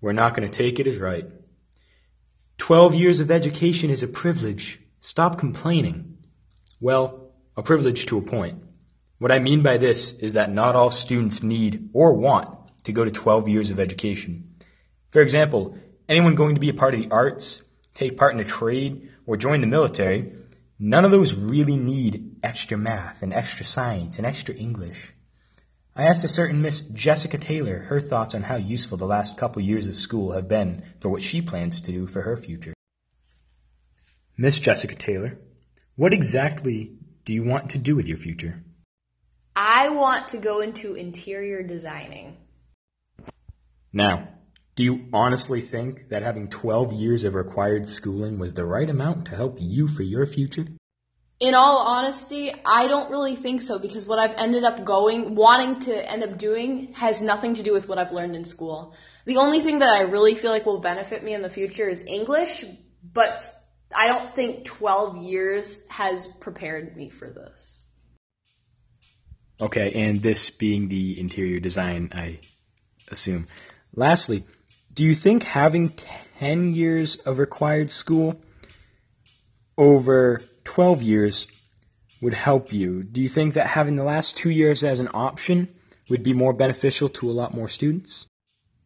We're not going to take it as right. Twelve years of education is a privilege. Stop complaining. Well, a privilege to a point. What I mean by this is that not all students need or want to go to 12 years of education. For example, anyone going to be a part of the arts, take part in a trade, or join the military, none of those really need extra math and extra science and extra English. I asked a certain Miss Jessica Taylor her thoughts on how useful the last couple years of school have been for what she plans to do for her future. Miss Jessica Taylor, what exactly do you want to do with your future? I want to go into interior designing. Now, do you honestly think that having 12 years of required schooling was the right amount to help you for your future? In all honesty, I don't really think so because what I've ended up going, wanting to end up doing, has nothing to do with what I've learned in school. The only thing that I really feel like will benefit me in the future is English, but I don't think 12 years has prepared me for this. Okay, and this being the interior design, I assume. Lastly, do you think having 10 years of required school over 12 years would help you? Do you think that having the last two years as an option would be more beneficial to a lot more students?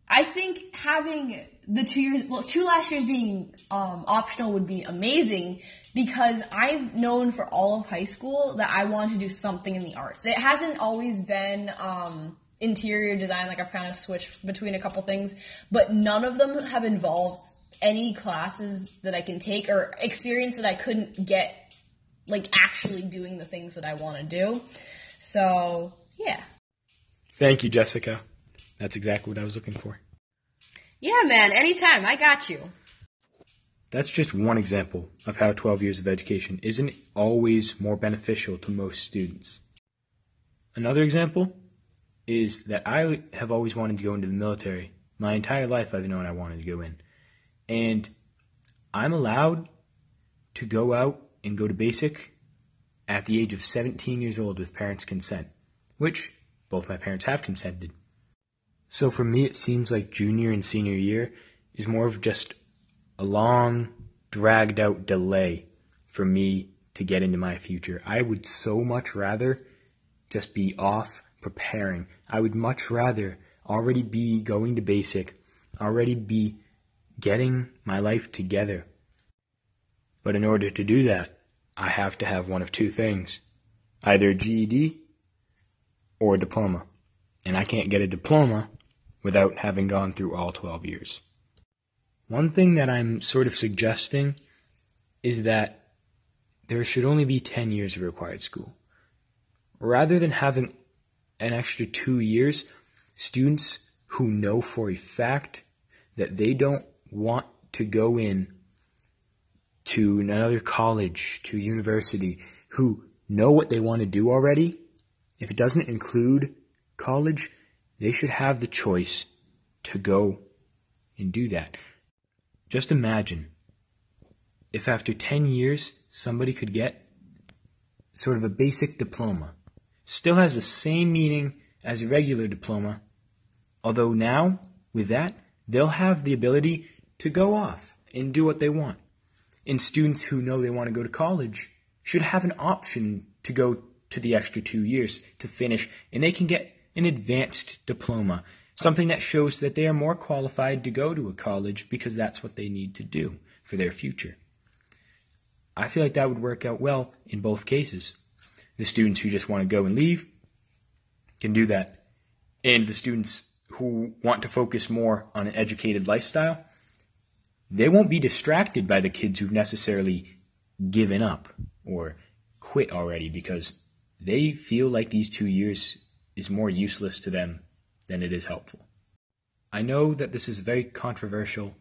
I think having the two years, well, two last years being um, optional would be amazing because I've known for all of high school that I want to do something in the arts. It hasn't always been um, interior design, like I've kind of switched between a couple things, but none of them have involved any classes that I can take or experience that I couldn't get, like actually doing the things that I want to do. So, yeah. Thank you, Jessica. That's exactly what I was looking for. Yeah, man, anytime. I got you. That's just one example of how 12 years of education isn't always more beneficial to most students. Another example is that I have always wanted to go into the military. My entire life I've known I wanted to go in. And I'm allowed to go out and go to basic at the age of 17 years old with parents' consent, which both my parents have consented. So for me, it seems like junior and senior year is more of just a long, dragged out delay for me to get into my future. I would so much rather just be off preparing. I would much rather already be going to basic, already be getting my life together. But in order to do that, I have to have one of two things either a GED or a diploma. And I can't get a diploma without having gone through all 12 years. One thing that I'm sort of suggesting is that there should only be 10 years of required school. Rather than having an extra two years, students who know for a fact that they don't want to go in to another college, to university, who know what they want to do already, if it doesn't include college, they should have the choice to go and do that. Just imagine if after 10 years somebody could get sort of a basic diploma. Still has the same meaning as a regular diploma, although now, with that, they'll have the ability to go off and do what they want. And students who know they want to go to college should have an option to go to the extra two years to finish, and they can get an advanced diploma something that shows that they are more qualified to go to a college because that's what they need to do for their future. I feel like that would work out well in both cases. The students who just want to go and leave can do that. And the students who want to focus more on an educated lifestyle, they won't be distracted by the kids who've necessarily given up or quit already because they feel like these two years is more useless to them than it is helpful. I know that this is a very controversial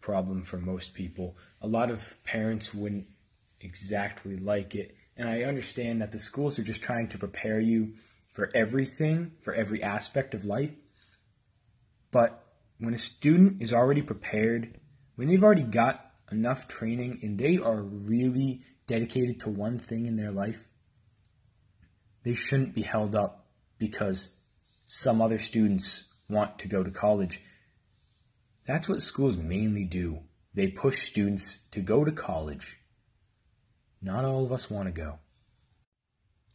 problem for most people. A lot of parents wouldn't exactly like it, and I understand that the schools are just trying to prepare you for everything, for every aspect of life. But when a student is already prepared, when they've already got enough training and they are really dedicated to one thing in their life, they shouldn't be held up because some other students want to go to college. That's what schools mainly do. They push students to go to college. Not all of us want to go.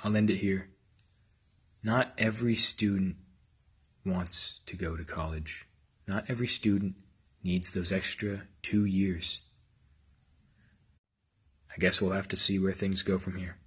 I'll end it here. Not every student wants to go to college. Not every student needs those extra two years. I guess we'll have to see where things go from here.